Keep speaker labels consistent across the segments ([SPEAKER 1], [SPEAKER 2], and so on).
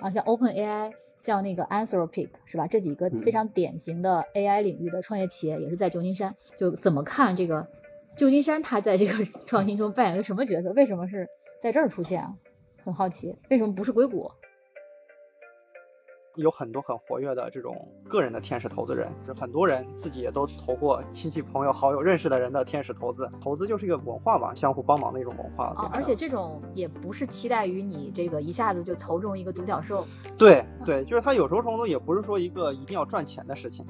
[SPEAKER 1] 啊，像 OpenAI，像那个 Anthropic 是吧？这几个非常典型的 AI 领域的创业企业也是在旧金山。就怎么看这个旧金山，它在这个创新中扮演了什么角色？为什么是在这儿出现啊？很好奇，为什么不是硅谷？
[SPEAKER 2] 有很多很活跃的这种个人的天使投资人，就很多人自己也都投过亲戚朋友好友认识的人的天使投资。投资就是一个文化嘛，相互帮忙的一种文化。
[SPEAKER 1] 啊，而且这种也不是期待于你这个一下子就投中一个独角兽。
[SPEAKER 2] 对对，就是他有时候冲动也不是说一个一定要赚钱的事情。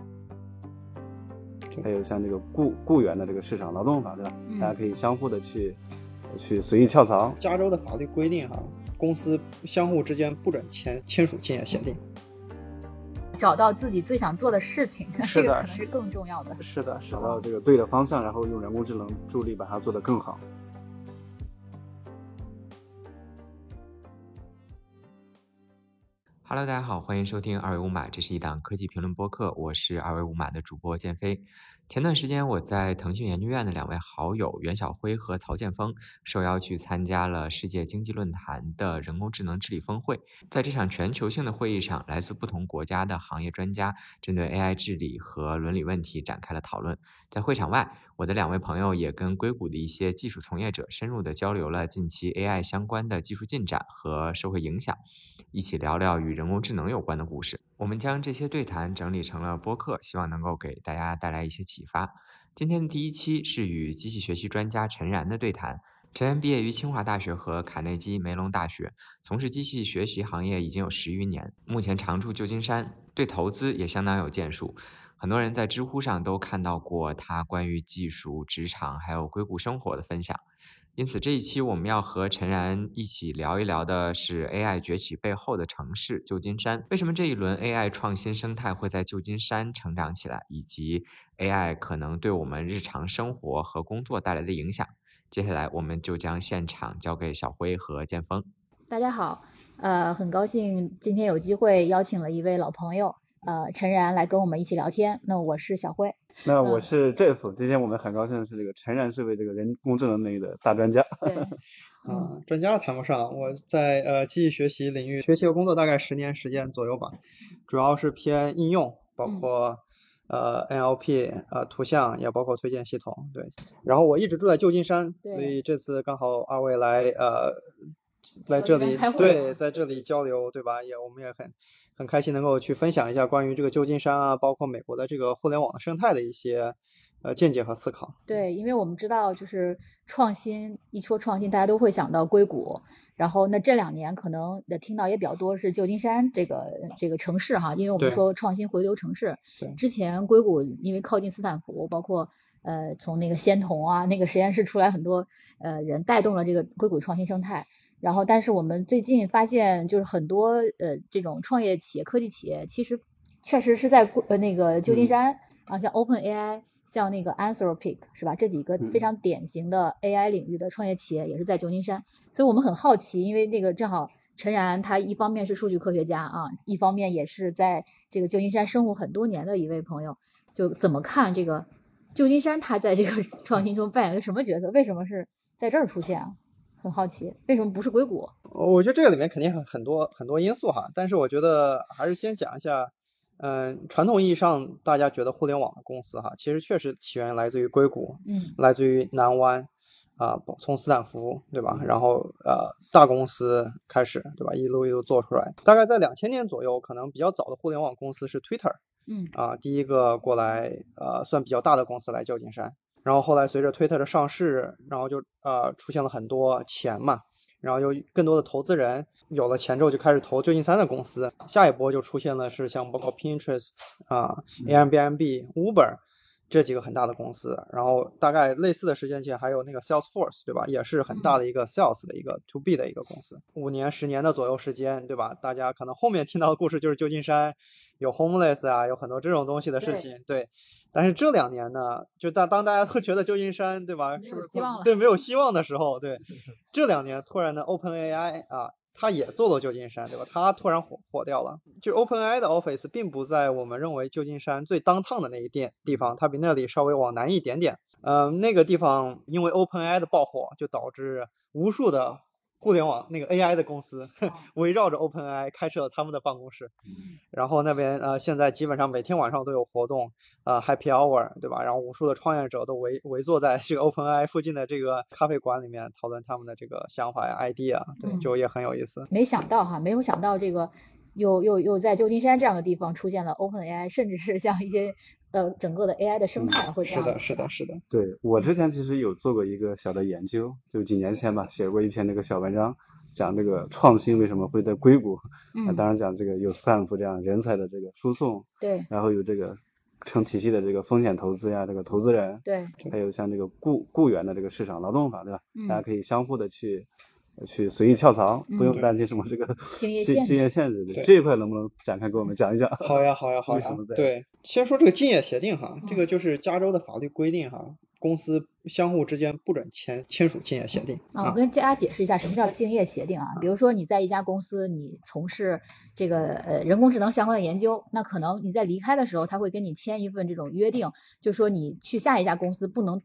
[SPEAKER 3] 还有像这个雇雇员的这个市场劳动法，对吧？大家可以相互的去去随意跳槽。
[SPEAKER 2] 加州的法律规定哈，公司相互之间不准签签署竞业协定。
[SPEAKER 1] 找到自己最想做的事情，这个可能是更重要的。
[SPEAKER 2] 是的，
[SPEAKER 3] 找到这个对的方向，然后用人工智能助力把它做得更好。
[SPEAKER 4] Hello，大家好，欢迎收听二维码，这是一档科技评论播客，我是二维码的主播建飞。前段时间，我在腾讯研究院的两位好友袁晓辉和曹建峰受邀去参加了世界经济论坛的人工智能治理峰会。在这场全球性的会议上，来自不同国家的行业专家针对 AI 治理和伦理问题展开了讨论。在会场外，我的两位朋友也跟硅谷的一些技术从业者深入的交流了近期 AI 相关的技术进展和社会影响，一起聊聊与人工智能有关的故事。我们将这些对谈整理成了播客，希望能够给大家带来一些启发。今天的第一期是与机器学习专家陈然的对谈。陈然毕业于清华大学和卡内基梅隆大学，从事机器学习行业已经有十余年，目前常驻旧金山，对投资也相当有建树。很多人在知乎上都看到过他关于技术、职场还有硅谷生活的分享。因此，这一期我们要和陈然一起聊一聊的是 AI 崛起背后的城市——旧金山。为什么这一轮 AI 创新生态会在旧金山成长起来，以及 AI 可能对我们日常生活和工作带来的影响？接下来，我们就将现场交给小辉和建峰。
[SPEAKER 1] 大家好，呃，很高兴今天有机会邀请了一位老朋友，呃，陈然来跟我们一起聊天。那我是小辉。
[SPEAKER 3] 那我是 Jeff，今天我们很高兴的是这个陈然是位这个人工智能领域的大专家。
[SPEAKER 1] 对，
[SPEAKER 2] 啊，专家谈不上，我在呃机器学习领域学习和工作大概十年时间左右吧，主要是偏应用，包括呃 NLP，呃图像，也包括推荐系统。对，然后我一直住在旧金山，所以这次刚好二位来呃来这里，对，在这里交流，对吧？也我们也很。很开心能够去分享一下关于这个旧金山啊，包括美国的这个互联网的生态的一些呃见解和思考。
[SPEAKER 1] 对，因为我们知道，就是创新一说创新，大家都会想到硅谷。然后那这两年可能的听到也比较多是旧金山这个这个城市哈，因为我们说创新回流城市。之前硅谷因为靠近斯坦福，包括呃从那个仙童啊那个实验室出来很多呃人，带动了这个硅谷创新生态。然后，但是我们最近发现，就是很多呃这种创业企业、科技企业，其实确实是在呃那个旧金山啊，像 OpenAI，像那个 Anthropic 是吧？这几个非常典型的 AI 领域的创业企业也是在旧金山。所以我们很好奇，因为那个正好陈然他一方面是数据科学家啊，一方面也是在这个旧金山生活很多年的一位朋友，就怎么看这个旧金山他在这个创新中扮演了什么角色？为什么是在这儿出现啊？很好奇，为什么不是硅谷？
[SPEAKER 2] 我觉得这个里面肯定很很多很多因素哈，但是我觉得还是先讲一下，嗯，传统意义上大家觉得互联网的公司哈，其实确实起源来自于硅谷，
[SPEAKER 1] 嗯，
[SPEAKER 2] 来自于南湾，啊，从斯坦福对吧？然后呃，大公司开始对吧？一路一路做出来，大概在两千年左右，可能比较早的互联网公司是 Twitter，
[SPEAKER 1] 嗯，
[SPEAKER 2] 啊，第一个过来呃，算比较大的公司来旧金山。然后后来随着推特的上市，然后就呃出现了很多钱嘛，然后有更多的投资人有了钱之后就开始投旧金山的公司，下一波就出现了是像包括 Pinterest 啊、Airbnb、Uber 这几个很大的公司，然后大概类似的时间线还有那个 Salesforce 对吧，也是很大的一个 Sales 的一个 To B 的一个公司，五年十年的左右时间对吧？大家可能后面听到的故事就是旧金山有 Homeless 啊，有很多这种东西的事情，对。但是这两年呢，就当当大家都觉得旧金山对吧，是不是对没有希望的时候，对 这两年突然的 OpenAI 啊，它也做了旧金山，对吧？它突然火火掉了。就 OpenAI 的 office 并不在我们认为旧金山最当趟的那一店地方，它比那里稍微往南一点点。嗯，那个地方因为 OpenAI 的爆火，就导致无数的互联网那个 AI 的公司，围绕着 OpenAI 开设了他们的办公室，然后那边呃现在基本上每天晚上都有活动，呃 Happy Hour 对吧？然后无数的创业者都围围坐在这个 OpenAI 附近的这个咖啡馆里面讨论他们的这个想法呀、idea，对，就也很有意思。
[SPEAKER 1] 没想到哈，没有想到这个又又又在旧金山这样的地方出现了 OpenAI，甚至是像一些。呃，整个的 AI 的生态会这
[SPEAKER 2] 样。是的，是的，是的。
[SPEAKER 3] 对我之前其实有做过一个小的研究，就几年前吧，写过一篇那个小文章，讲这个创新为什么会在硅谷。
[SPEAKER 1] 嗯。
[SPEAKER 3] 当然讲这个有斯坦福这样人才的这个输送。
[SPEAKER 1] 对。
[SPEAKER 3] 然后有这个成体系的这个风险投资呀，这个投资人。
[SPEAKER 1] 对。
[SPEAKER 3] 还有像这个雇雇员的这个市场劳动法，对吧？
[SPEAKER 1] 嗯。
[SPEAKER 3] 大家可以相互的去。去随意跳槽，不用担心什么这个
[SPEAKER 1] 竞业
[SPEAKER 3] 限竞业限制。这一块能不能展开给我们讲一讲？
[SPEAKER 2] 好呀，好呀，好呀。对，先说这个竞业协定哈，这个就是加州的法律规定哈，公司相互之间不准签签署竞业协定。
[SPEAKER 1] 啊，我跟大家解释一下什么叫竞业协定啊。比如说你在一家公司，你从事这个呃人工智能相关的研究，那可能你在离开的时候，他会跟你签一份这种约定，就说你去下一家公司不能。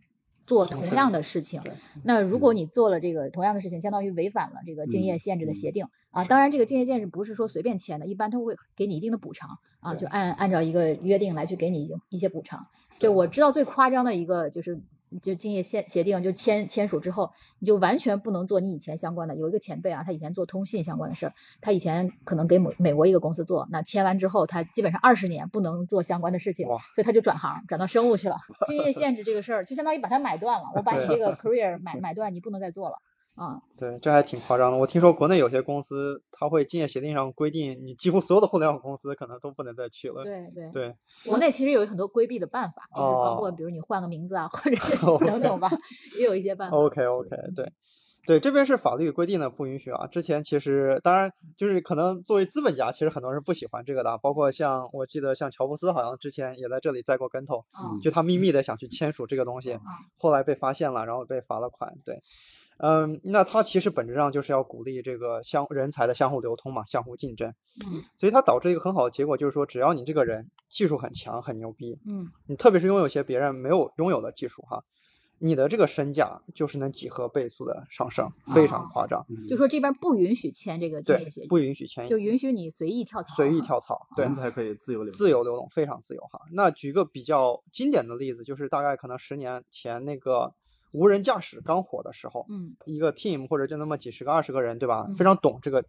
[SPEAKER 1] 做同样的事情，那如果你做了这个同样的事情，相当于违反了这个竞业限制的协定啊。当然，这个竞业限制不是说随便签的，一般他会给你一定的补偿啊，就按按照一个约定来去给你一些补偿。对我知道最夸张的一个就是。就竞业协协定就签签署之后，你就完全不能做你以前相关的。有一个前辈啊，他以前做通信相关的事儿，他以前可能给美美国一个公司做，那签完之后，他基本上二十年不能做相关的事情，所以他就转行转到生物去了。竞业限制这个事儿，就相当于把它买断了，我把你这个 career 买买断，你不能再做了。啊，
[SPEAKER 2] 对，这还挺夸张的。我听说国内有些公司，它会竞业协定上规定，你几乎所有的互联网公司可能都不能再去了。
[SPEAKER 1] 对
[SPEAKER 2] 对对，
[SPEAKER 1] 国内其实有很多规避的办法，就是包括比如你换个名字啊，或者 等等吧，也有一些办法。
[SPEAKER 2] OK OK，对对，这边是法律规定的不允许啊。之前其实当然就是可能作为资本家，其实很多人不喜欢这个的，包括像我记得像乔布斯好像之前也在这里栽过跟头，就他秘密的想去签署这个东西，后来被发现了，然后被罚了款。对。嗯，那它其实本质上就是要鼓励这个相人才的相互流通嘛，相互竞争。
[SPEAKER 1] 嗯，
[SPEAKER 2] 所以它导致一个很好的结果，就是说只要你这个人技术很强、很牛逼，
[SPEAKER 1] 嗯，
[SPEAKER 2] 你特别是拥有些别人没有拥有的技术哈，你的这个身价就是能几何倍速的上升，非常夸张。
[SPEAKER 1] 就说这边不允许签这个竞业协议，
[SPEAKER 2] 不允许签，
[SPEAKER 1] 就允许你随意跳槽，
[SPEAKER 2] 随意跳槽，对，
[SPEAKER 3] 人才可以自由流
[SPEAKER 2] 自由流动，非常自由哈。那举个比较经典的例子，就是大概可能十年前那个。无人驾驶刚火的时候，
[SPEAKER 1] 嗯，
[SPEAKER 2] 一个 team 或者就那么几十个、二十个人，对吧？非常懂这个，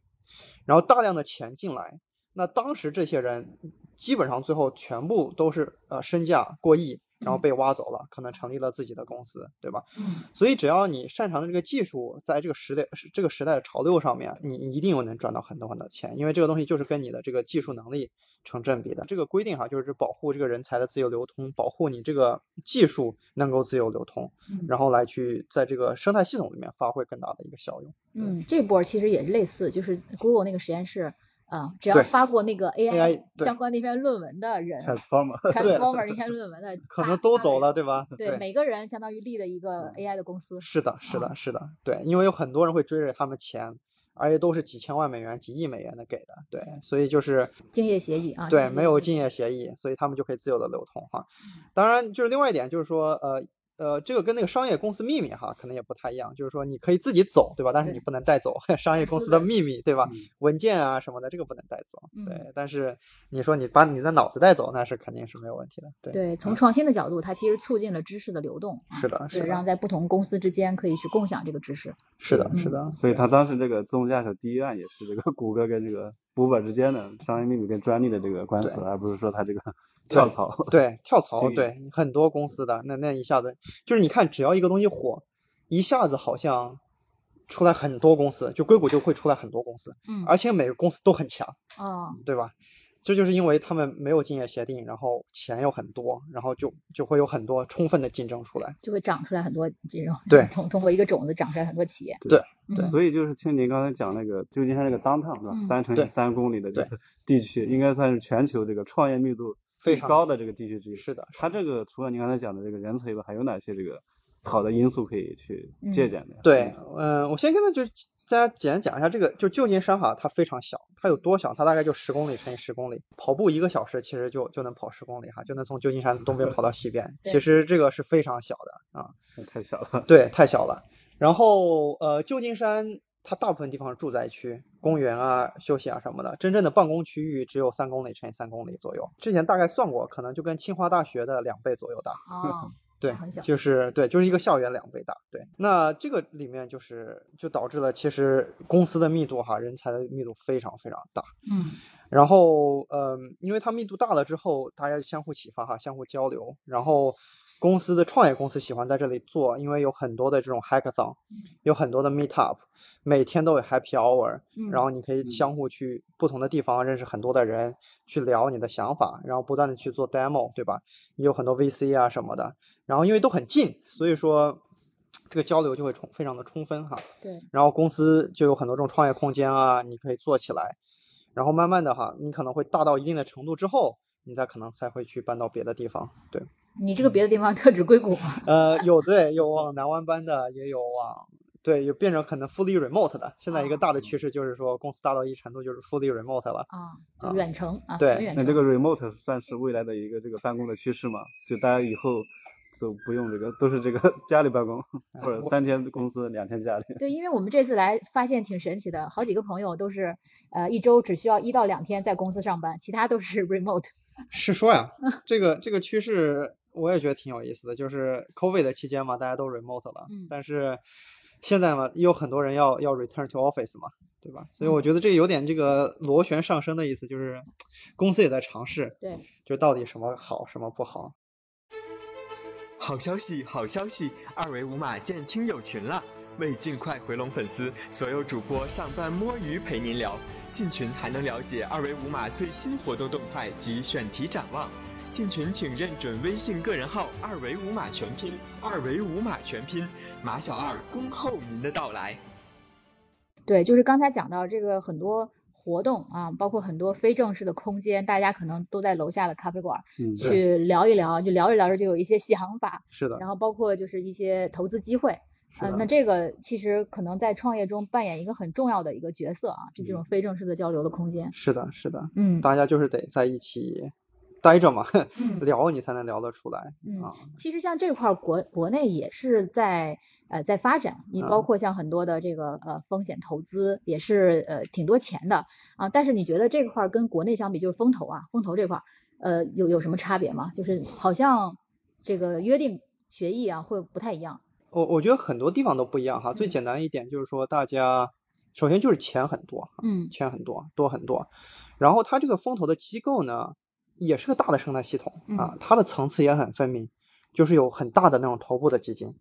[SPEAKER 2] 然后大量的钱进来，那当时这些人基本上最后全部都是呃身价过亿。然后被挖走了，可能成立了自己的公司，对吧？
[SPEAKER 1] 嗯，
[SPEAKER 2] 所以只要你擅长的这个技术，在这个时代这个时代的潮流上面，你一定能赚到很多很多钱，因为这个东西就是跟你的这个技术能力成正比的。这个规定哈，就是保护这个人才的自由流通，保护你这个技术能够自由流通，然后来去在这个生态系统里面发挥更大的一个效用。
[SPEAKER 1] 嗯，这波其实也是类似，就是 Google 那个实验室。啊，只要发过那个 AI 相关那篇论文的人，Transformer 那篇论文的，
[SPEAKER 2] 可能都走了，对吧？
[SPEAKER 1] 对，每个人相当于立了一个 AI 的公司。
[SPEAKER 2] 是的，是的，是的，对，因为有很多人会追着他们钱，而且都是几千万美元、几亿美元的给的，对，所以就是
[SPEAKER 1] 竞业协议啊，
[SPEAKER 2] 对，没有竞业协议，所以他们就可以自由的流通哈。当然，就是另外一点就是说，呃。呃，这个跟那个商业公司秘密哈，可能也不太一样。就是说，你可以自己走，对吧？但是你不能带走 商业公司的秘密，对吧？文件啊什么的，这个不能带走。对，但是你说你把你的脑子带走，那是肯定是没有问题的。对，
[SPEAKER 1] 对，从创新的角度，它其实促进了知识的流动。
[SPEAKER 2] 是的，是的，
[SPEAKER 1] 让在不同公司之间可以去共享这个知识。
[SPEAKER 2] 是的，是的。
[SPEAKER 3] 所以他当时这个自动驾驶第一案也是这个谷歌跟这个。Uber 之间的商业秘密跟专利的这个官司，而不是说他这个跳槽。
[SPEAKER 2] 对，跳槽，对很多公司的那那一下子就是你看，只要一个东西火，一下子好像出来很多公司，就硅谷就会出来很多公司，
[SPEAKER 1] 嗯，
[SPEAKER 2] 而且每个公司都很强，
[SPEAKER 1] 啊，
[SPEAKER 2] 对吧？这就是因为他们没有竞业协定，然后钱又很多，然后就就会有很多充分的竞争出来，
[SPEAKER 1] 就会长出来很多这种
[SPEAKER 2] 对，
[SPEAKER 1] 通通过一个种子长出来很多企业，
[SPEAKER 2] 对
[SPEAKER 3] 对，所以就是听您刚才讲那个旧金山这个 downtown 是吧？三乘以三公里的这个地区，应该算是全球这个创业密度最高的这个地区之一。
[SPEAKER 2] 是的，
[SPEAKER 3] 它这个除了您刚才讲的这个人才以外，还有哪些这个好的因素可以去借鉴的？
[SPEAKER 2] 对，嗯，我先跟他就。大家简单讲一下这个，就旧金山哈，它非常小，它有多小？它大概就十公里乘以十公里，跑步一个小时，其实就就能跑十公里哈，就能从旧金山东边跑到西边。其实这个是非常小的啊，
[SPEAKER 3] 太小了。
[SPEAKER 2] 对，太小了。然后呃，旧金山它大部分地方是住宅区、公园啊、休息啊什么的，真正的办公区域只有三公里乘以三公里左右。之前大概算过，可能就跟清华大学的两倍左右大。
[SPEAKER 1] 哦，
[SPEAKER 2] 对
[SPEAKER 1] 很小，
[SPEAKER 2] 就是对，就是一个校园两倍大。对，那这个里面就是就导致了其实公司的密度哈，人才的密度非常非常大。
[SPEAKER 1] 嗯
[SPEAKER 2] 然后，嗯，因为它密度大了之后，大家相互启发哈，相互交流。然后，公司的创业公司喜欢在这里做，因为有很多的这种 hackathon，有很多的 meetup，每天都有 happy hour，
[SPEAKER 1] 嗯，
[SPEAKER 2] 然后你可以相互去不同的地方认识很多的人，去聊你的想法，然后不断的去做 demo，对吧？也有很多 VC 啊什么的。然后因为都很近，所以说这个交流就会充非常的充分哈。
[SPEAKER 1] 对，
[SPEAKER 2] 然后公司就有很多这种创业空间啊，你可以做起来。然后慢慢的哈，你可能会大到一定的程度之后，你才可能才会去搬到别的地方。对，
[SPEAKER 1] 你这个别的地方 特指硅谷吗？
[SPEAKER 2] 呃，有对，有往南湾搬的，也有往对，有变成可能 fully remote 的。现在一个大的趋势就是说，公司大到一程度就是 fully remote 了。
[SPEAKER 1] 啊，就远程啊，
[SPEAKER 2] 对
[SPEAKER 1] 远程。
[SPEAKER 3] 那这个 remote 算是未来的一个这个办公的趋势嘛？就大家以后就不用这个，都是这个 家里办公，或者三天公司两天家里。
[SPEAKER 1] 对，因为我们这次来发现挺神奇的，好几个朋友都是呃一周只需要一到两天在公司上班，其他都是 remote。
[SPEAKER 2] 是说呀，这个这个趋势我也觉得挺有意思的，就是 COVID 的期间嘛，大家都 remote 了，
[SPEAKER 1] 嗯
[SPEAKER 2] 但是现在嘛，也有很多人要要 return to office 嘛，对吧？所以
[SPEAKER 1] 嗯
[SPEAKER 2] 我觉得这有点这个螺旋上升的意思，就是公司也在尝试，
[SPEAKER 1] 对，
[SPEAKER 2] 就到底什么好，什么不好。
[SPEAKER 5] 好消息，好消息！二维码建听友群了。为尽快回笼粉丝，所有主播上班摸鱼陪您聊。进群还能了解二维码最新活动动态及选题展望。进群请认准微信个人号“二维五码全拼”，二维五码全拼，马小二恭候您的到来。
[SPEAKER 1] 对，就是刚才讲到这个很多活动啊，包括很多非正式的空间，大家可能都在楼下的咖啡馆
[SPEAKER 3] 嗯，
[SPEAKER 1] 去聊一聊，就聊着聊着就有一些想法，
[SPEAKER 2] 是的，
[SPEAKER 1] 然后包括就是一些投资机会。呃，那这个其实可能在创业中扮演一个很重要的一个角色啊，就这种非正式的交流的空间。
[SPEAKER 2] 是的，是的，
[SPEAKER 1] 嗯。
[SPEAKER 2] 大家就是得在一起待着嘛，
[SPEAKER 1] 嗯
[SPEAKER 2] 聊你才能聊得出来
[SPEAKER 1] 嗯
[SPEAKER 2] 啊。
[SPEAKER 1] 其实像这块儿国国内也是在呃在发展，你包
[SPEAKER 2] 啊
[SPEAKER 1] 括像很多的这个呃风险投资也是呃挺多钱的啊。但是你觉得这块儿跟国内相比，就是风投啊，风投这块儿呃有有什么差别吗？就是好像这个约定协议啊会不太一样。
[SPEAKER 2] 我我觉得很多地方都不一样哈。最
[SPEAKER 1] 嗯
[SPEAKER 2] 简单一点就是说，大家首先就是钱很多，
[SPEAKER 1] 嗯
[SPEAKER 2] 钱很多，多很多。然后它这个风投的机构呢，也是个大的生态系统啊，
[SPEAKER 1] 嗯。
[SPEAKER 2] 它的层次也很分明，就是有很大的那种头部的基金，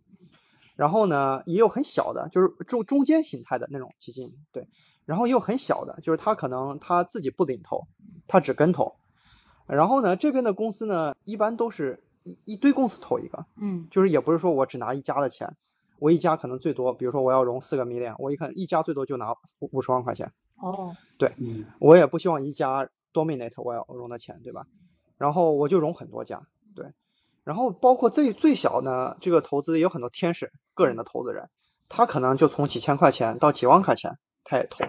[SPEAKER 2] 然后呢，也有很小的，就是中中间形态的那种基金，对，然后也有很小的，就是他可能他自己不领投，他只跟投。然后呢，这边的公司呢，一般都是一一堆公司投一个，
[SPEAKER 1] 嗯。
[SPEAKER 2] 就是也不是说我只拿一家的钱，我一家可能最多，比如说我要融四个 million，我一看一家最多就拿五五十万块钱，
[SPEAKER 1] 哦。
[SPEAKER 3] 对
[SPEAKER 2] 我也不希望一家 dominate 我要融的钱，对吧？然后我就融很多家，对。然后包括最最小呢，这个投资也有很多天使，个人的投资人，他可能就从几千块钱到几万块钱，他也投，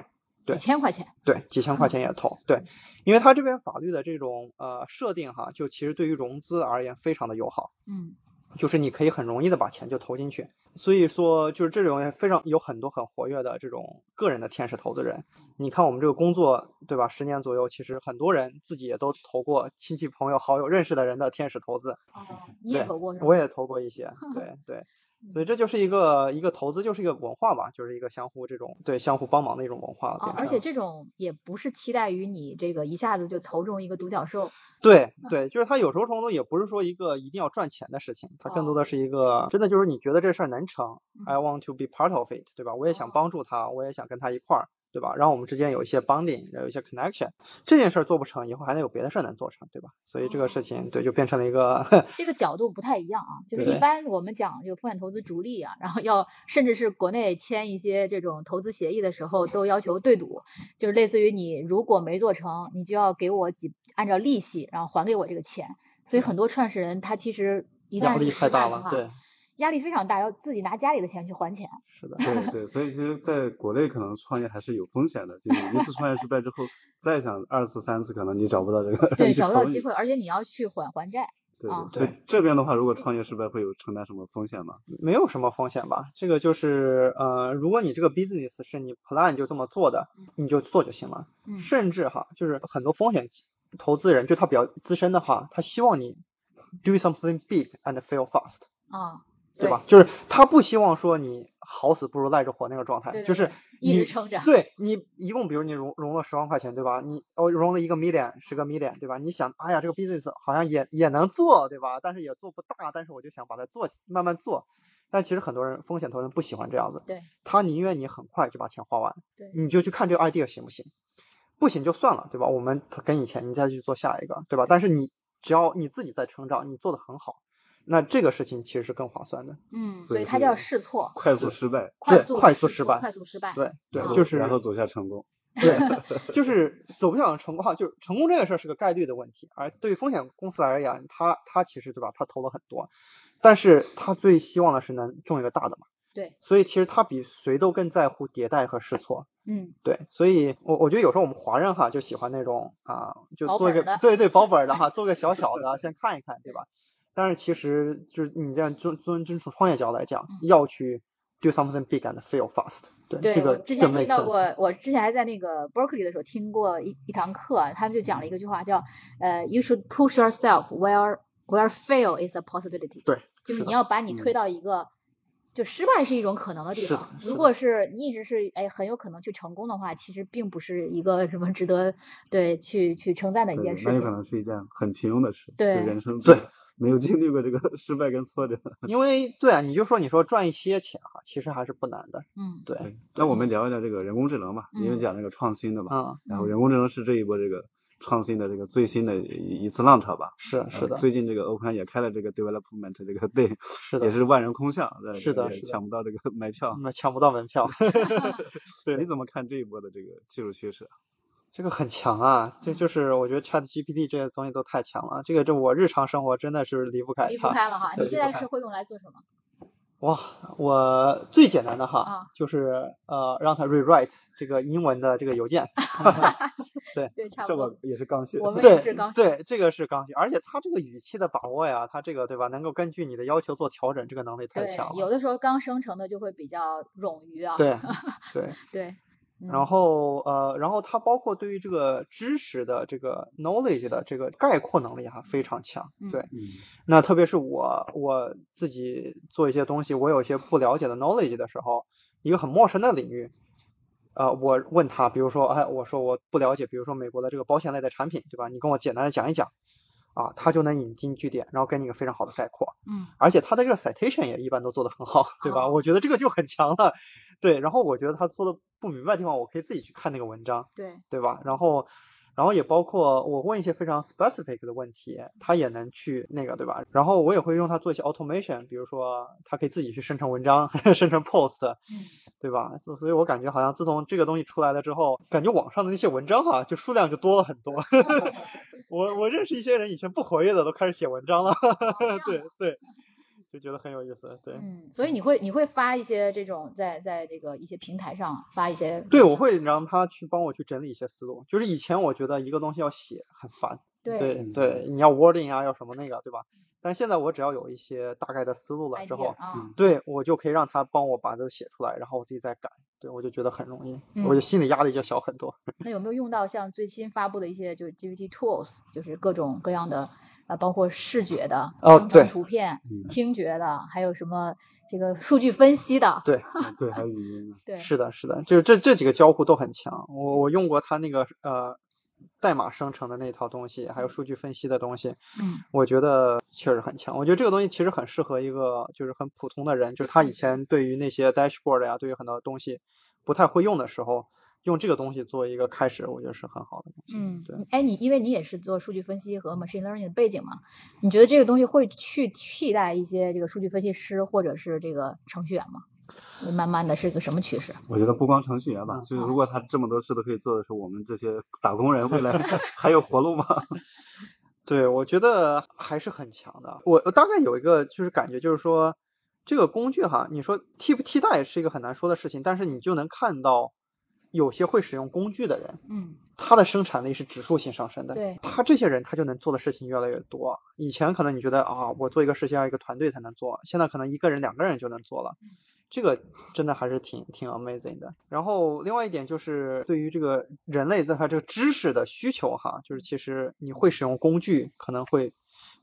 [SPEAKER 1] 几千块钱。
[SPEAKER 2] 对，几千块钱也投，对，因为他这边法律的这种呃设定哈，就其实对于融资而言非常的友好，
[SPEAKER 1] 嗯
[SPEAKER 2] 就是你可以很容易的把钱就投进去，所以说就是这种也非常有很多很活跃的这种个人的天使投资人。你看我们这个工作对吧，十年左右，其实很多人自己也都投过亲戚朋友好友认识的人的天使投资，
[SPEAKER 1] 哦，你也
[SPEAKER 2] 对
[SPEAKER 1] 投过是吧？
[SPEAKER 2] 我也投过一些，对对。所以这就是一个一个投资，就是一个文化吧，就是一个相互这种对相互帮忙的一种文化。
[SPEAKER 1] 哦，
[SPEAKER 2] 变成
[SPEAKER 1] 而且这种也不是期待于你这个一下子就投中一个独角兽。
[SPEAKER 2] 对对，就是他有时候冲动也不是说一个一定要赚钱的事情，它更多的是一个真的就是你觉得这事儿能成，I want to be part of it，对吧？我也想帮助他，我也想跟他一块儿，对吧？让我们之间有一些 bonding，有一些 connection。这件事儿做不成，以后还能有别的事儿能做成，对吧？所以这个事情对就变成了一个
[SPEAKER 1] 这个角度不太一样啊，就是一般我们讲这个风险投资逐利啊，然后要甚至是国内签一些这种投资协议的时候，都要求对赌，就是类似于你如果没做成，你就要给我几按照利息，然后还给我这个钱。所以很多创始人他其实一
[SPEAKER 2] 压力
[SPEAKER 1] 旦是
[SPEAKER 2] 太大了，
[SPEAKER 1] 失败的话，
[SPEAKER 2] 对，
[SPEAKER 1] 压力非常大，要自己拿家里的钱去还钱。
[SPEAKER 2] 是的，
[SPEAKER 3] 对对，所以其实在国内可能创业还是有风险的，就是一次创业失败之后，再想二次、三次，可能你找不到这个
[SPEAKER 1] 对，找不到机会，而且你要去还还债。
[SPEAKER 3] 对对，这边的话，如果创业失败，会有承担什么风险吗？
[SPEAKER 2] 没有什么风险吧。这个就是呃，如果你这个 business 是你 plan 就这么做的，你就做就行了。甚至哈，就是很多风险投资人，就他比较资深的话，他希望你 do something big and fail fast
[SPEAKER 1] 啊。
[SPEAKER 2] 对吧？就是他不希望说你好死不如赖着活那个状态，就是
[SPEAKER 1] 一直撑着。
[SPEAKER 2] 对你一共，比如你融融了十万块钱，对吧？你哦融了一个 million，十个 million，对吧？你想，哎呀，这个 business 好像也也能做，对吧？但是也做不大，但是我就想把它做，慢慢做。但其实很多人风险投资人不喜欢这样子，
[SPEAKER 1] 对，
[SPEAKER 2] 他宁愿你很快就把钱花完，
[SPEAKER 1] 对，
[SPEAKER 2] 你就去看这个 idea 行不行，不行就算了，对吧？我们给你钱，你再去做下一个，对吧？但是你只要你自己在成长，你做的很好。那这个事情其实是更划算的，
[SPEAKER 1] 嗯，所以它叫试错，
[SPEAKER 3] 快速失败，
[SPEAKER 1] 快速
[SPEAKER 2] 快速失败，
[SPEAKER 1] 快速失败，
[SPEAKER 2] 对对，就是
[SPEAKER 3] 然后走向成功，
[SPEAKER 2] 对，就是走不向成功哈，就是成功这个事儿是个概率的问题，而对于风险公司而言，他他其实对吧，他投了很多，但是他最希望的是能中一个大的嘛，
[SPEAKER 1] 对，
[SPEAKER 2] 所以其实他比谁都更在乎迭代和试错，
[SPEAKER 1] 嗯，
[SPEAKER 2] 对，所以我我觉得有时候我们华人哈就喜欢那种啊，就做一个对对保本的哈，做个小小的先看一看，对吧？但是其实就是你这样尊尊尊从创业角度来讲，要去 do something big and fail fast。对，这个
[SPEAKER 1] 之前听到过，我之前还在那个 Berkeley 的时候听过一一堂课，他们就讲了一个句话，叫呃，you should push yourself where where fail is a possibility。
[SPEAKER 2] 对，
[SPEAKER 1] 就是你要把你推到一个就失败是一种可能的地方。如果是你一直是哎很有可能去成功的话，其实并不是一个什么值得对去去称赞的一件事情。那
[SPEAKER 3] 有可能是一件很平庸的事。
[SPEAKER 1] 对，
[SPEAKER 3] 人生
[SPEAKER 2] 对。
[SPEAKER 3] 没有经历过这个 失败跟挫折，
[SPEAKER 2] 因为对啊，你就说你说赚一些钱哈，其实还是不难的。
[SPEAKER 1] 嗯，
[SPEAKER 2] 对。
[SPEAKER 3] 那我们聊一聊这个人工智能吧，因为讲那个创新的嘛。嗯。然后人工智能是这一波这个创新的这个最新的一一次浪潮吧？
[SPEAKER 2] 是是的。
[SPEAKER 3] 最近这个 Open 也开了这个 Development 这个 Day，
[SPEAKER 2] 是的，
[SPEAKER 3] 也是万人空巷。
[SPEAKER 2] 是的，
[SPEAKER 3] 抢不到这个门票。
[SPEAKER 2] 那抢不到门票。
[SPEAKER 3] 对，你怎么看这一波的这个技术趋势？
[SPEAKER 2] 这个很强啊，这就是我觉得 Chat GPT 这些东西都太强了。这个这我日常生活真的是离不开它。
[SPEAKER 1] 离不开了哈，你现在是会用来做什么？
[SPEAKER 2] 哇，我最简单的哈，就是呃让它 rewrite 这个英文的这个邮件。
[SPEAKER 1] 对
[SPEAKER 2] 对，
[SPEAKER 1] 差不多。
[SPEAKER 3] 这个也是刚需。
[SPEAKER 1] 我们也是刚需。
[SPEAKER 2] 对，这个是刚需，而且他这个语气的把握呀，他这个对吧，能够根据你的要求做调整，这个能力太强了。
[SPEAKER 1] 有的时候刚生成的就会比较冗余啊。
[SPEAKER 2] 对对
[SPEAKER 1] 对。
[SPEAKER 2] 然后呃，然后它包括对于这个知识的这个 knowledge 的这个概括能力哈非常强，对，那特别是我我自己做一些东西，我有一些不了解的 knowledge 的时候，一个很陌生的领域，呃，我问他，比如说，哎，我说我不了解，比如说美国的这个保险类的产品，对吧？你跟我简单的讲一讲。啊，他就能引经据典，然后给你一个非常好的概括。
[SPEAKER 1] 嗯，
[SPEAKER 2] 而且他的这个 citation 也一般都做得很好，对吧？我觉得这个就很强了。对，然后我觉得他说的不明白的地方，我可以自己去看那个文章，
[SPEAKER 1] 对，
[SPEAKER 2] 对吧？然后。然后也包括我问一些非常 specific 的问题，它也能去那个，对吧？然后我也会用它做一些 automation，比如说它可以自己去生成文章、生成 post，对吧？所所以，我感觉好像自从这个东西出来了之后，感觉网上的那些文章哈，就数量就多了很多。我我认识一些人以前不活跃的，都开始写文章了。对对。就觉得很有意思，对，
[SPEAKER 1] 嗯，所以你会你会发一些这种在在这个一些平台上发一些，
[SPEAKER 2] 对，我会让他去帮我去整理一些思路。就是以前我觉得一个东西要写很烦，对对，你要 wording 啊，要什么那个，对吧？但是现在我只要有一些大概的思路了之后，对我就可以让他帮我把这写出来，然后我自己再改，对我就觉得很容易，我就心理压力就小很多。
[SPEAKER 1] 那有没有用到像最新发布的一些就是 GPT tools，就是各种各样的？啊，包括视觉的
[SPEAKER 2] 哦，对，
[SPEAKER 1] 图片、听觉的，还有什么这个数据分析的，
[SPEAKER 2] 对
[SPEAKER 3] 对，还有语音的，
[SPEAKER 1] 对，
[SPEAKER 2] 是的，是的，就是这这几个交互都很强。我我用过它那个呃代码生成的那套东西，还有数据分析的东西，
[SPEAKER 1] 嗯，
[SPEAKER 2] 我觉得确实很强。我觉得这个东西其实很适合一个就是很普通的人，就是他以前对于那些 dashboard 呀，对于很多东西不太会用的时候。用这个东西做一个开始，我觉得是很好的东西。嗯，对。
[SPEAKER 1] 哎，你因为你也是做数据分析和 machine learning 的背景嘛，你觉得这个东西会去替代一些这个数据分析师或者是这个程序员吗？慢慢的是个什么趋势？
[SPEAKER 3] 我觉得不光程序员吧，就是如果他这么多事都可以做的时候，我们这些打工人未来 还有活路吗？
[SPEAKER 2] 对，我觉得还是很强的。我我大概有一个就是感觉，就是说这个工具哈，你说替不替代是一个很难说的事情，但是你就能看到。有些会使用工具的人，
[SPEAKER 1] 嗯，
[SPEAKER 2] 他的生产力是指数性上升的。
[SPEAKER 1] 对，
[SPEAKER 2] 他这些人他就能做的事情越来越多。以前可能你觉得啊，我做一个事情要一个团队才能做，现在可能一个人、两个人就能做了。这个真的还是挺挺 amazing 的。然后另外一点就是对于这个人类对他这个知识的需求哈，就是其实你会使用工具，可能会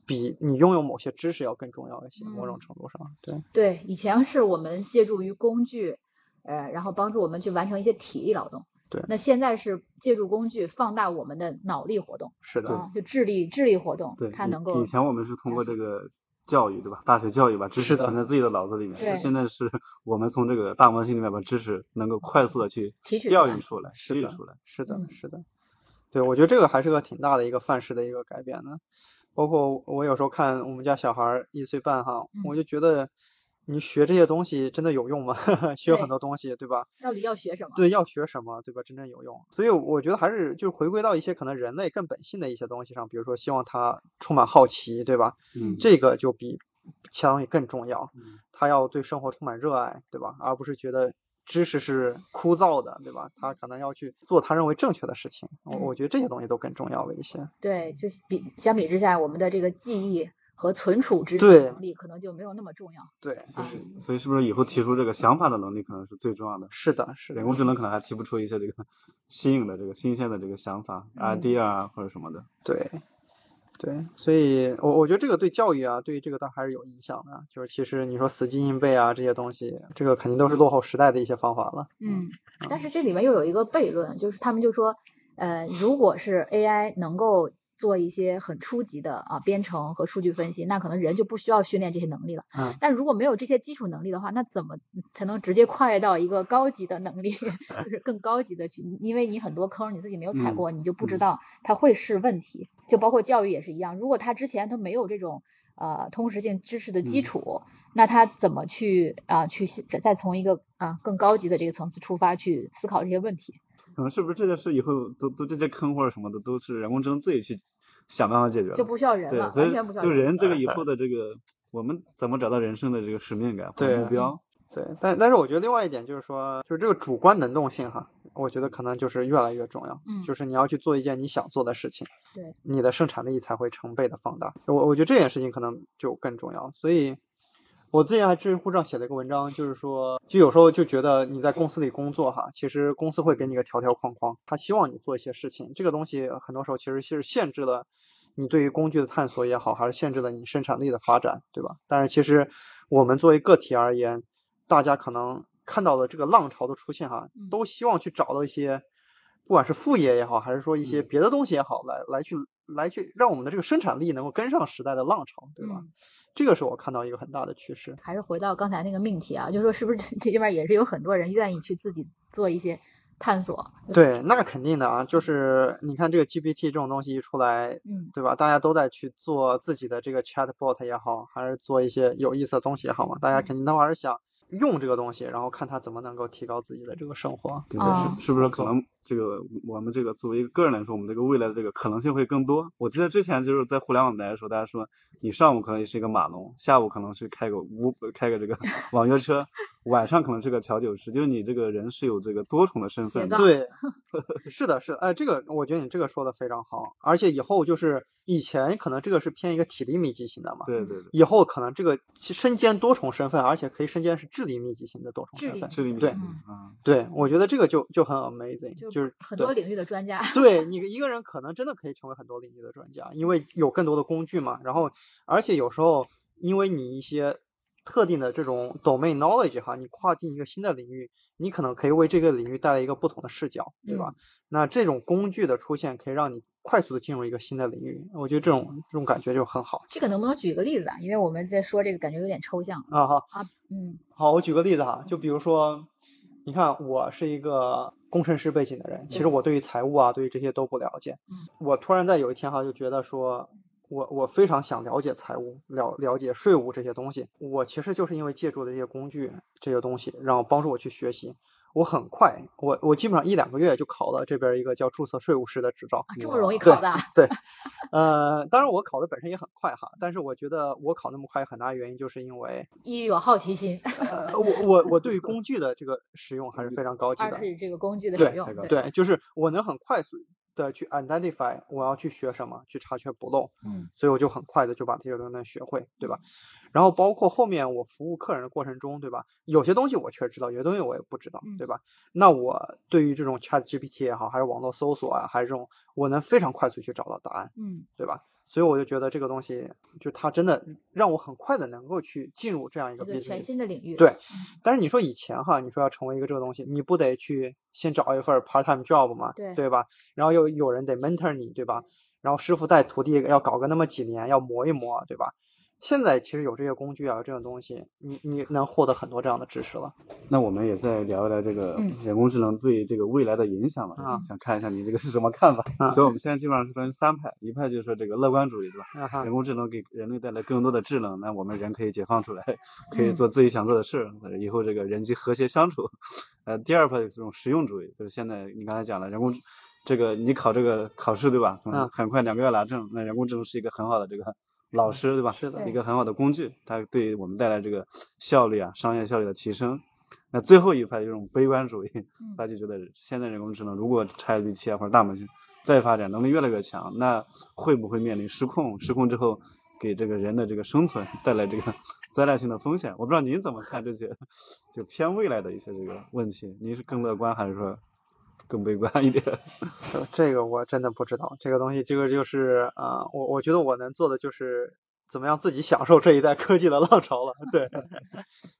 [SPEAKER 2] 比你拥有某些知识要更重要一些。某种程度上，对
[SPEAKER 1] 对，以前是我们借助于工具。呃，然后帮助我们去完成一些体力劳动。
[SPEAKER 2] 对，
[SPEAKER 1] 那现在是借助工具放大我们的脑力活动。
[SPEAKER 2] 是的，
[SPEAKER 1] 就智力智力活动。
[SPEAKER 3] 对，
[SPEAKER 1] 它能够。
[SPEAKER 3] 以前我们是通过这个教育，对吧？大学教育把知识存在自己的脑子里面。
[SPEAKER 1] 对。
[SPEAKER 3] 现在是 我们从这个大模型里面把知识能够快速的去
[SPEAKER 1] 提取
[SPEAKER 3] 调用出来，
[SPEAKER 2] 提取
[SPEAKER 3] 出来。
[SPEAKER 2] 是的，是的。对，我觉得这个还是个挺大的一个范式的一个改变呢。包括我有时候看我们家小孩一岁半哈，我就觉得。你学这些东西真的有用吗？学很多东西，对吧？
[SPEAKER 1] 到底要学什么？
[SPEAKER 2] 对，要学什么，对吧？真正有用。所以我觉得还是就是回归到一些可能人类更本性的一些东西上，比如说希望他充满好奇，对吧？
[SPEAKER 3] 嗯，
[SPEAKER 2] 这个就比其他东西更重要。嗯，他要对生活充满热爱，对吧？而不是觉得知识是枯燥的，对吧？他可能要去做他认为正确的事情。我我觉得这些东西都更重要了一些。
[SPEAKER 1] 对，就比相比之下，我们的这个记忆。和存储知识能力可能就没有那么重要。
[SPEAKER 2] 对，
[SPEAKER 3] 所以是不是以后提出这个想法的能力可能是最重要的？
[SPEAKER 2] 是的，是
[SPEAKER 3] 人工智能可能还提不出一些这个新颖的、这个新鲜的这个想法、idea 啊或者什么的。
[SPEAKER 2] 对，对，所以我我觉得这个对教育啊，对于这个倒还是有影响的。就是其实你说死记硬背啊这些东西，这个肯定都是落后时代的一些方法了。
[SPEAKER 1] 嗯，但是这里面又有一个悖论，就是他们就说，呃，如果是 AI 能够。做一些很初级的啊编程和数据分析，那可能人就不需要训练这些能力了。
[SPEAKER 2] 嗯，
[SPEAKER 1] 但如果没有这些基础能力的话，那怎么才能直接跨越到一个高级的能力，就是更高级的去？因为你很多坑你自己没有踩过，你就不知道它会是问题。就包括教育也是一样，如果他之前他没有这种呃通识性知识的基础，那他怎么去啊去再再从一个啊更高级的这个层次出发去思考这些问题？
[SPEAKER 3] 可能是不是这件事以后都都这些坑或者什么的都是人工智能自己去想办法解决，
[SPEAKER 1] 就不需要人了，
[SPEAKER 3] 完
[SPEAKER 1] 全不需要。
[SPEAKER 3] 就人这个以后的这个，我们怎么找到人生的这个使命感、目标？
[SPEAKER 2] 对，但但是我觉得另外一点就是说，就是这个主观能动性哈，我觉得可能就是越来越重要。
[SPEAKER 1] 嗯，
[SPEAKER 2] 就是你要去做一件你想做的事情，
[SPEAKER 1] 对，
[SPEAKER 2] 你的生产力才会成倍的放大。我我觉得这件事情可能就更重要，所以。我之前还知乎上写了一个文章，就是说，就有时候就觉得你在公司里工作哈，其实公司会给你个条条框框，他希望你做一些事情，这个东西很多时候其实是限制了你对于工具的探索也好，还是限制了你生产力的发展，对吧？但是其实我们作为个体而言，大家可能看到了这个浪潮的出现哈，都希望去找到一些，不管是副业也好，还是说一些别的东西也好，来来去来去让我们的这个生产力能够跟上时代的浪潮，对吧？这个是我看到一个很大的趋势，
[SPEAKER 1] 还是回到刚才那个命题啊，就是说是不是这这边也是有很多人愿意去自己做一些探索？
[SPEAKER 2] 对，那肯定的啊，就是你看这个 GPT 这种东西一出来，
[SPEAKER 1] 嗯，
[SPEAKER 2] 对吧？大家都在去做自己的这个 Chatbot 也好，还是做一些有意思的东西也好嘛，大家肯定都还是想。用这个东西，然后看他怎么能够提高自己的这个生活，
[SPEAKER 3] 对是是不是可能这个我们这个作为一个个人来说，我们这个未来的这个可能性会更多？我记得之前就是在互联网来的时候，大家说你上午可能也是一个码农，下午可能是开个屋开个这个 网约车，晚上可能是个调酒师，就是你这个人是有这个多重的身份。
[SPEAKER 2] 对，是的，是的。哎，这个我觉得你这个说的非常好，而且以后就是以前可能这个是偏一个体力密集型的嘛，
[SPEAKER 3] 对对对，
[SPEAKER 2] 以后可能这个身兼多重身份，而且可以身兼是智力密集型的多重身份，
[SPEAKER 3] 智力
[SPEAKER 2] 对，对，我觉得这个就就很 amazing，就是
[SPEAKER 1] 很多领域的专家，
[SPEAKER 2] 对 你一个人可能真的可以成为很多领域的专家，因为有更多的工具嘛，然后而且有时候因为你一些特定的这种 domain knowledge 哈，你跨进一个新的领域。你可能可以为这个领域带来一个不同的视角，对吧？那这种工具的出现可以让你快速的进入一个新的领域，我觉得这种这种感觉就很好。
[SPEAKER 1] 这个能不能举个例子啊？因为我们在说这个，感觉有点抽象
[SPEAKER 2] 啊。好
[SPEAKER 1] 啊，嗯，
[SPEAKER 2] 好，我举个例子哈，就比如说，你看我是一个工程师背景的人，其实我对于财务啊，对于这些都不了解。
[SPEAKER 1] 嗯，
[SPEAKER 2] 我突然在有一天哈，就觉得说。我我非常想了解财务，了了解税务这些东西。我其实就是因为借助的这些工具，这些东西，让帮助我去学习。我很快，我我基本上一两个月就考了这边一个叫注册税务师的执照。
[SPEAKER 1] 啊，这么容易考的啊？
[SPEAKER 2] 对，呃，当然我考的本身也很快哈，但是我觉得我考那么快，很大原因就是因为，
[SPEAKER 1] 一有好奇心，
[SPEAKER 2] 呃，我我我对于工具的这个使用还是非常高级的。
[SPEAKER 1] 二是这个工具的使用，对，
[SPEAKER 2] 对，就是我能很快速的去 identify 我要去学什么，去查缺补漏，
[SPEAKER 1] 嗯
[SPEAKER 2] 所以我就很快的就把这些东西学会，对吧？然后包括后面我服务客人的过程中，对吧？有些东西我确实知道，有些东西我也不知道，
[SPEAKER 1] 嗯
[SPEAKER 2] 对吧？那我对于这种 Chat GPT 也好，还是网络搜索啊，还是这种，我能非常快速去找到答案，
[SPEAKER 1] 嗯
[SPEAKER 2] 对吧？所以我就觉得这个东西，就它真的让我很快的能够去进入这样一个
[SPEAKER 1] 全新的领域，
[SPEAKER 2] 对
[SPEAKER 1] 嗯，
[SPEAKER 2] 但是你说以前哈，你说要成为一个这个东西，你不得去先找一份 part time job 嘛，
[SPEAKER 1] 对
[SPEAKER 2] 吧？然后又有人得 mentor 你，对吧？然后师傅带徒弟要搞个那么几年，要磨一磨，对吧？现在其实有这些工具啊，有这种东西，你你能获得很多这样的知识了。
[SPEAKER 3] 那我们也再聊一聊这个
[SPEAKER 1] 嗯
[SPEAKER 3] 人工智能对这个未来的影响吧。
[SPEAKER 2] 啊
[SPEAKER 3] 想看一下你这个是什么看法。
[SPEAKER 2] 啊
[SPEAKER 3] 所以我们现在基本上是分三派，一派就是说这个乐观主义，对吧？人，工智能给人类带来更多的智能，那我们人可以解放出来，可以
[SPEAKER 1] 嗯
[SPEAKER 3] 做自己想做的事，呃以后这个人机和谐相处。呃，第二派就是这种实用主义，就是现在你刚才讲了人工智，这个你考这个考试对吧？
[SPEAKER 2] 嗯
[SPEAKER 3] 很快两个月拿证，那人工智能是一个很好的这个老师对吧？
[SPEAKER 2] 是的
[SPEAKER 3] 一个很好的工具，它对我们带来这个效率啊、商业效率的提升。那最后一派这种悲观主义，
[SPEAKER 1] 嗯
[SPEAKER 3] 他就觉得现在人工智能如果 ChatGPT 啊或者大模型再发展，能力越来越强，那会不会面临失控？失控之后，给这个人的这个生存带来这个 灾难性的风险？我不知道您怎么看这些，就偏未来的一些这个问题，您是更乐观还是说更悲观一点？
[SPEAKER 2] 呃这个我真的不知道，这个东西，这个就是啊、呃我我觉得我能做的就是怎么样自己享受这一代科技的浪潮了。对，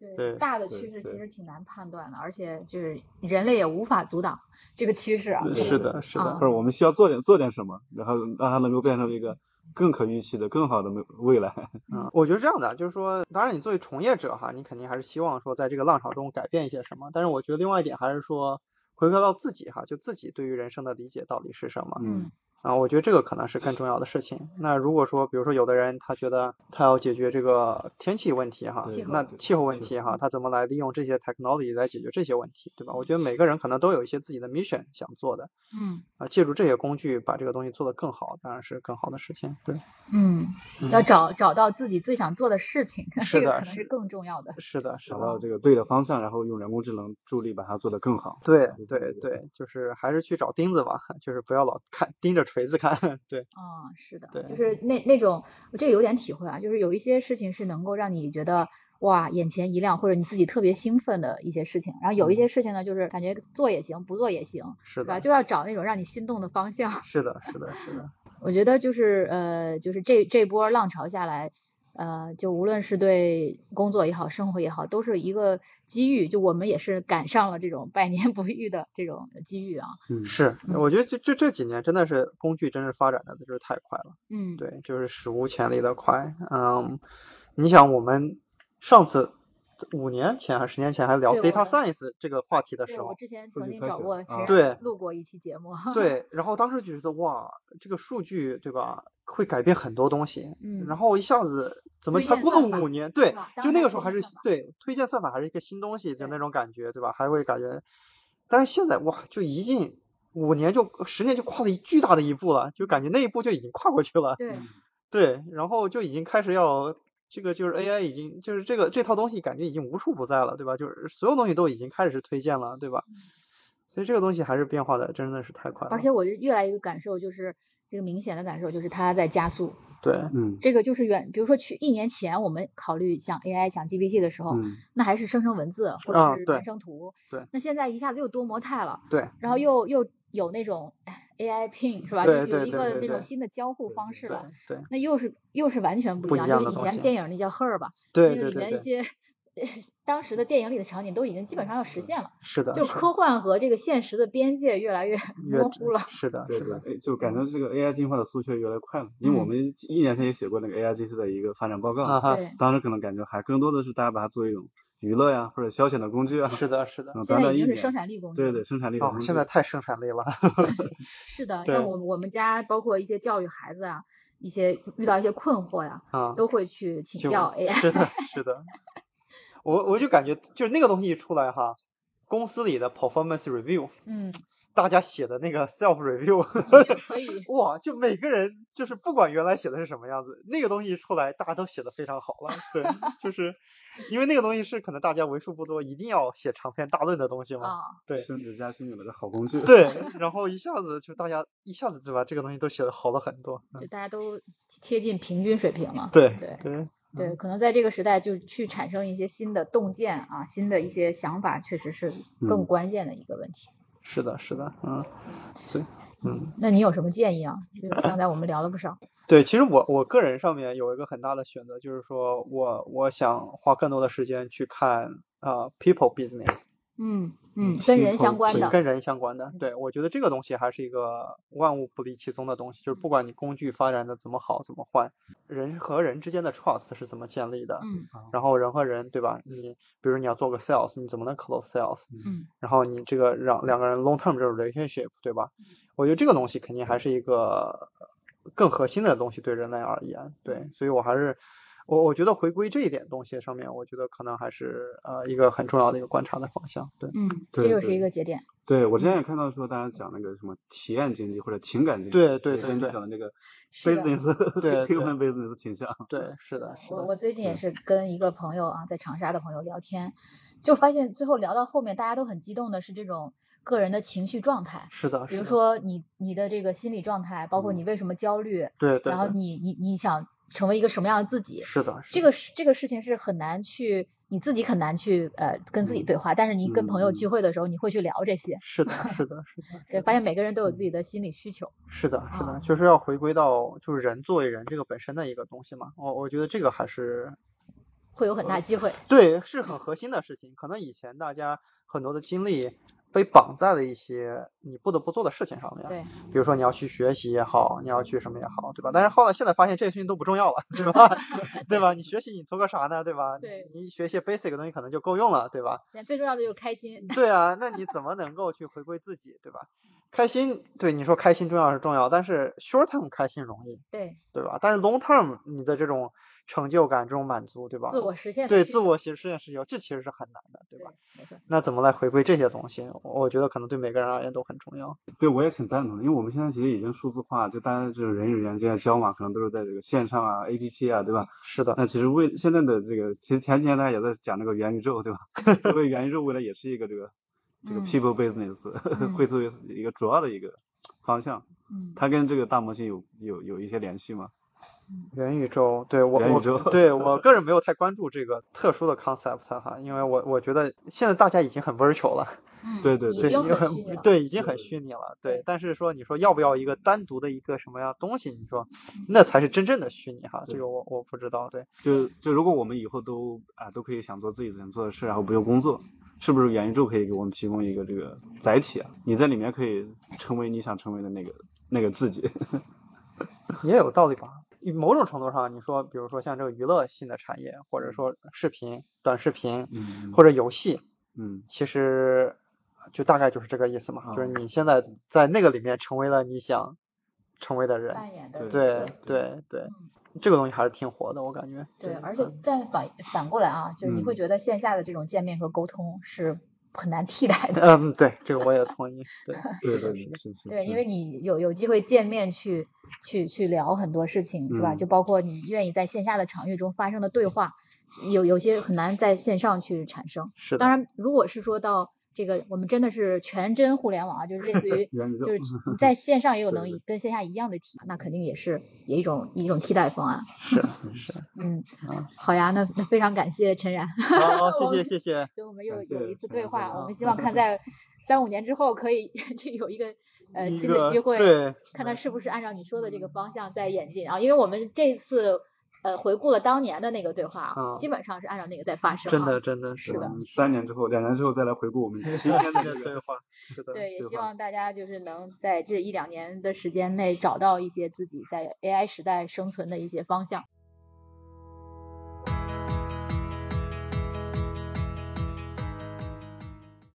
[SPEAKER 2] 对
[SPEAKER 1] 大的趋势其实挺难判断的，而且就是人类也无法阻挡这个趋势啊。
[SPEAKER 2] 是的，是的
[SPEAKER 1] 啊
[SPEAKER 3] 或，者我们需要做点做点什么，然后让它能够变成一个更可预期的、更好的未未来。
[SPEAKER 2] 嗯，我觉得这样的啊，就是说，当然你作为从业者哈，你肯定还是希望说在这个浪潮中改变一些什么。但是我觉得另外一点还是说，回归到自己哈，就自己对于人生的理解到底是什么。
[SPEAKER 1] 嗯。
[SPEAKER 2] 啊？我觉得这个可能是更重要的事情。那如果说，比如说有的人他觉得他要解决这个天气问题哈，那
[SPEAKER 1] 气候
[SPEAKER 2] 问题哈，他怎么来利用这些 technology 来解决这些问题，对吧？我觉得每个人可能都有一些自己的 mission 想做的
[SPEAKER 1] 嗯
[SPEAKER 2] 啊，借助这些工具把这个东西做得更好，当然是更好的事情。对，
[SPEAKER 1] 嗯，要找找到自己最想做的事情，
[SPEAKER 2] 是 的是
[SPEAKER 1] 这个可能是更重要的。
[SPEAKER 2] 是的，是的。
[SPEAKER 3] 找到这个对的方向，然后用人工智能助力把它做得更好。
[SPEAKER 2] 对
[SPEAKER 3] 对
[SPEAKER 2] 对对，就是还是去找钉子吧，就是不要老看盯着锤子看。对，
[SPEAKER 1] 啊、是的，
[SPEAKER 2] 对
[SPEAKER 1] 就是那那种，我这个有点体会啊，就是有一些事情是能够让你觉得哇眼前一亮，或者你自己特别兴奋的一些事情，然后有一些事情呢，就是感觉做也行，不做也行，
[SPEAKER 2] 是
[SPEAKER 1] 对吧？
[SPEAKER 2] 的，
[SPEAKER 1] 就要找那种让你心动的方向。
[SPEAKER 2] 是的，是的，是的，
[SPEAKER 1] 我觉得就是呃，就是这这波浪潮下来，呃，就无论是对工作也好，生活也好，都是一个机遇。就我们也是赶上了这种百年 不遇的这种机遇啊。
[SPEAKER 3] 嗯，
[SPEAKER 2] 是。
[SPEAKER 1] 嗯
[SPEAKER 2] 我觉得这这这几年真的是工具真是发展的就是太快了，
[SPEAKER 1] 嗯，
[SPEAKER 2] 对，就是史无前例的快。嗯，你想我们上次五年前还是十年前还聊 data science 这个话题的时候，
[SPEAKER 1] 对我之前曾经找过
[SPEAKER 2] 对
[SPEAKER 1] 录过一期节目。
[SPEAKER 2] 对，然后当时就觉得哇，这个数据对吧，会改变很多东西。
[SPEAKER 1] 嗯
[SPEAKER 2] 然后一下子怎么才过了五年？对，就那个时候还是对推荐算法还是一个新东西，就那种感觉，对吧？还会感觉，但是现在哇，就一进五年就十年就跨了一巨大的一步了，就感觉那一步就已经跨过去了。
[SPEAKER 1] 对，
[SPEAKER 2] 对，然后就已经开始要这个就是 AI 已经就是这个这套东西感觉已经无处不在了，对吧？就是所有东西都已经开始推荐了，对吧？所以这个东西还是变化的真的是太快了。
[SPEAKER 1] 而且我就越来一个感受就是，这个明显的感受就是它在加速。
[SPEAKER 2] 对，
[SPEAKER 3] 嗯
[SPEAKER 1] 这个就是远，比如说去一年前我们考虑像 AI 讲 GPT 的时候，
[SPEAKER 3] 嗯
[SPEAKER 1] 那还是生成文字或者是
[SPEAKER 2] 啊对
[SPEAKER 1] 原生图。
[SPEAKER 2] 对
[SPEAKER 1] 那现在一下子又多模态了，
[SPEAKER 2] 对，
[SPEAKER 1] 然后又又有那种哎 AI pin 是吧？
[SPEAKER 2] 对
[SPEAKER 1] 就有一个
[SPEAKER 2] 对对对对
[SPEAKER 1] 那种新的交互方式
[SPEAKER 2] 对
[SPEAKER 1] 了。
[SPEAKER 2] 对
[SPEAKER 1] 那又是又是完全不
[SPEAKER 2] 不一
[SPEAKER 1] 一样，就是以前电影那叫 Her 吧，
[SPEAKER 2] 对
[SPEAKER 1] 那个里面一些 当时的电影里的场景都已经基本上要实现了，
[SPEAKER 2] 是的，
[SPEAKER 1] 就是科幻和这个现实的边界越来越 模糊了。
[SPEAKER 2] 是的，是的，，
[SPEAKER 3] 哎，就感觉这个 AI 进化的速度越来越快了。因为我
[SPEAKER 1] 嗯
[SPEAKER 3] 们一年前也写过那个 AI GC 的一个发展报告，
[SPEAKER 2] 啊哈，
[SPEAKER 3] 当时可能感觉还更多的是大家把它作为一种娱乐呀或者消遣的工具啊。
[SPEAKER 2] 是的，是的。
[SPEAKER 3] 嗯，
[SPEAKER 1] 现在已经是生产力工具了。
[SPEAKER 3] 对对，生产力工具
[SPEAKER 2] 现在太生产力了。
[SPEAKER 1] 是的，像我我们家包括一些教育孩子啊，一些遇到一些困惑呀，
[SPEAKER 2] 啊，
[SPEAKER 1] 都会去请教 AI。
[SPEAKER 2] 是的，是的。我我就感觉就是那个东西一出来哈，公司里的 performance review，
[SPEAKER 1] 嗯，
[SPEAKER 2] 大家写的那个 self review，
[SPEAKER 1] 可以
[SPEAKER 2] 哇，就每个人就是不管原来写的是什么样子，那个东西一出来，大家都写的非常好了。对，就是因为那个东西是可能大家为数不多一定要写长篇大论的东西嘛。
[SPEAKER 1] 啊，
[SPEAKER 2] 对
[SPEAKER 3] 升职加薪有的是好工具。
[SPEAKER 2] 对，然后一下子就大家一下子就把这个东西都写的好了很多。嗯
[SPEAKER 1] 就大家都贴近平均水平了。
[SPEAKER 2] 对
[SPEAKER 1] 对
[SPEAKER 2] 对
[SPEAKER 1] 对，可能在这个时代，就去产生一些新的洞见啊，新的一些想法，确实是更
[SPEAKER 3] 嗯
[SPEAKER 1] 关键的一个问题。
[SPEAKER 2] 是的，是的，嗯，所以嗯。
[SPEAKER 1] 那你有什么建议啊？就是刚才我们聊了不少。
[SPEAKER 2] 对，其实我我个人上面有一个很大的选择，就是说我我想花更多的时间去看啊、呃 people business，
[SPEAKER 1] 嗯嗯，跟人相关的。
[SPEAKER 2] 跟人相关的。对，我觉得这个东西还是一个万物不离其宗的东西，就是不管你工具发展的怎么好怎么坏，人和人之间的 trust 是怎么建立的，
[SPEAKER 1] 嗯
[SPEAKER 2] 然后人和人，对吧？你比如你要做个 sales，你怎么能 close sales？
[SPEAKER 1] 嗯
[SPEAKER 2] 然后你这个让两个人 long term 这种 relationship，对吧？我觉得这个东西肯定还是一个更核心的东西，对人类而言，对，所以我还是我我觉得回归这一点东西上面，我觉得可能还是呃一个很重要的一个观察的方向，对，
[SPEAKER 1] 嗯，这
[SPEAKER 3] 对
[SPEAKER 1] 就是一个节点。
[SPEAKER 3] 对我之前也看到说，大家讲那个什么体验经济或者情感经济，
[SPEAKER 2] 对对对对
[SPEAKER 3] 讲的那个 business
[SPEAKER 2] 对 对
[SPEAKER 3] human business 挺像。
[SPEAKER 2] 对，是的，是的，
[SPEAKER 1] 我我最近也是跟一个朋友啊，在长沙的朋友聊天，就发现最后聊到后面，大家都很激动的是这种个人的情绪状态，
[SPEAKER 2] 是的，
[SPEAKER 1] 比如说你你的这个心理状态，包括
[SPEAKER 3] 嗯
[SPEAKER 1] 你为什么焦虑，
[SPEAKER 2] 对对，对
[SPEAKER 1] 然后你你你想成为一个什么样的自己，
[SPEAKER 2] 是的，是
[SPEAKER 1] 这个是这个事情是很难去你自己很难去呃跟自己对话，但是你跟朋友
[SPEAKER 3] 嗯
[SPEAKER 1] 聚会的时候，你会去聊这些，
[SPEAKER 2] 是的，是的，是的，
[SPEAKER 1] 对，发现每个人都有自己的心理需求。
[SPEAKER 2] 是的，是
[SPEAKER 1] 啊
[SPEAKER 2] 的，就是要回归到就是人作为人这个本身的一个东西嘛。我我觉得这个还是
[SPEAKER 1] 会有很大机会。
[SPEAKER 2] 对，是很核心的事情。可能以前大家很多的精力被绑在了一些你不得不做的事情上面，
[SPEAKER 1] 对，
[SPEAKER 2] 比如说你要去学习也好，你要去什么也好，对吧？但是后来现在发现这些事情都不重要了，对吧？对吧？你学习你图个啥呢？对吧？
[SPEAKER 1] 对
[SPEAKER 2] 你你学一些 basic 的东西可能就够用了，对吧？
[SPEAKER 1] 最重要的就是开心。
[SPEAKER 2] 对啊，那你怎么能够去回归自己，对吧？开心，对你说开心重要是重要，但是 short term 开心容易，
[SPEAKER 1] 对，
[SPEAKER 2] 对吧？但是 long term 你的这种成就感、这种满足，对吧？
[SPEAKER 1] 自我实现
[SPEAKER 2] 对自我实实现需求，这其实是很难的，对吧？
[SPEAKER 1] 没错。
[SPEAKER 2] 那怎么来回归这些东西？我我觉得可能对每个人而言都很重要。
[SPEAKER 3] 对，我也挺赞同的，因为我们现在其实已经数字化，就大家就是人与人之间交往，可能都是在这个线上啊、APP 啊，对吧？
[SPEAKER 2] 是的，
[SPEAKER 3] 那其实为现在的这个，其实前几年大家也在讲这个元宇宙，对吧？因 为元宇宙未来也是一个这个这个
[SPEAKER 1] 嗯
[SPEAKER 3] people business、
[SPEAKER 1] 嗯
[SPEAKER 3] 会作为一个主要的一个方向，
[SPEAKER 1] 嗯，
[SPEAKER 3] 它跟这个大模型有有有一些联系吗？
[SPEAKER 2] 元宇宙，对我我对我个人没有太关注这个特殊的 concept 哈，因为我我觉得现在大家已经很 virtual 了，
[SPEAKER 1] 嗯
[SPEAKER 3] 对对
[SPEAKER 2] 对，
[SPEAKER 1] 已经
[SPEAKER 2] 已经
[SPEAKER 1] 很虚拟了。
[SPEAKER 2] 对，已经
[SPEAKER 3] 对
[SPEAKER 2] 很
[SPEAKER 3] 对
[SPEAKER 2] 虚拟了，
[SPEAKER 1] 对
[SPEAKER 2] 对。但是说你说要不要一个单独的一个什么样东西？你说那才是真正的虚拟哈，这个我我不知道，对。
[SPEAKER 3] 就就如果我们以后都啊都可以想做自己想做的事，然后不用工作，是不是元宇宙可以给我们提供一个这个载体啊？你在里面可以成为你想成为的那个那个自己。
[SPEAKER 2] 也有道理吧。以某种程度上，你说，比如说像这个娱乐性的产业，或者说视频、短视频
[SPEAKER 3] 嗯
[SPEAKER 2] 或者游戏，
[SPEAKER 3] 嗯。
[SPEAKER 2] 其实就大概就是这个意思嘛，就是
[SPEAKER 3] 哦
[SPEAKER 2] 你现在在那个里面成为了你想成为的人。
[SPEAKER 1] 扮演的
[SPEAKER 3] 对
[SPEAKER 2] 对对。对
[SPEAKER 1] 嗯，
[SPEAKER 2] 这个东西还是挺火的，我感觉。
[SPEAKER 1] 对，而且。
[SPEAKER 2] 嗯
[SPEAKER 1] 再反反过来啊，就是你会
[SPEAKER 3] 嗯。
[SPEAKER 1] 觉得线下的这种见面和沟通是很难替代的。
[SPEAKER 2] 嗯，对，这个我也同意。对
[SPEAKER 3] 对对
[SPEAKER 2] 是的是的
[SPEAKER 3] 对。
[SPEAKER 1] 对，因
[SPEAKER 3] 嗯
[SPEAKER 1] 为你有有机会见面去去去聊很多事情，是吧？
[SPEAKER 3] 嗯
[SPEAKER 1] 就包括你愿意在线下的场域中发生的对话，有有些很难在线上去产生。
[SPEAKER 2] 是的。
[SPEAKER 1] 当然，如果是说到这个，我们真的是全真互联网啊，就是类似于就是你在线上也有能跟线下一样的体，那肯定也是也一种一种替代方案。
[SPEAKER 2] 是 是。
[SPEAKER 1] 嗯
[SPEAKER 2] 啊，
[SPEAKER 1] 好呀，那那非常感谢陈然。
[SPEAKER 2] 好，好，谢谢谢谢。
[SPEAKER 1] 跟我们又
[SPEAKER 3] 感
[SPEAKER 1] 有一次对话，我们希望看 在三五年之后可以这有一个呃新的机会，
[SPEAKER 2] 对
[SPEAKER 1] 看看是不是按照你说的这个方向在演进啊？因为我们这次呃回顾了当年的那个对话基本上是按照那个在发生、啊，
[SPEAKER 2] 真的真的
[SPEAKER 1] 是的
[SPEAKER 3] 嗯三年之后、两年之后再来回顾我们今天的这个
[SPEAKER 2] 对话，是的。
[SPEAKER 1] 对，也希望大家就是能在这一两年的时间内找到一些自己在 AI 时代生存的一些方向。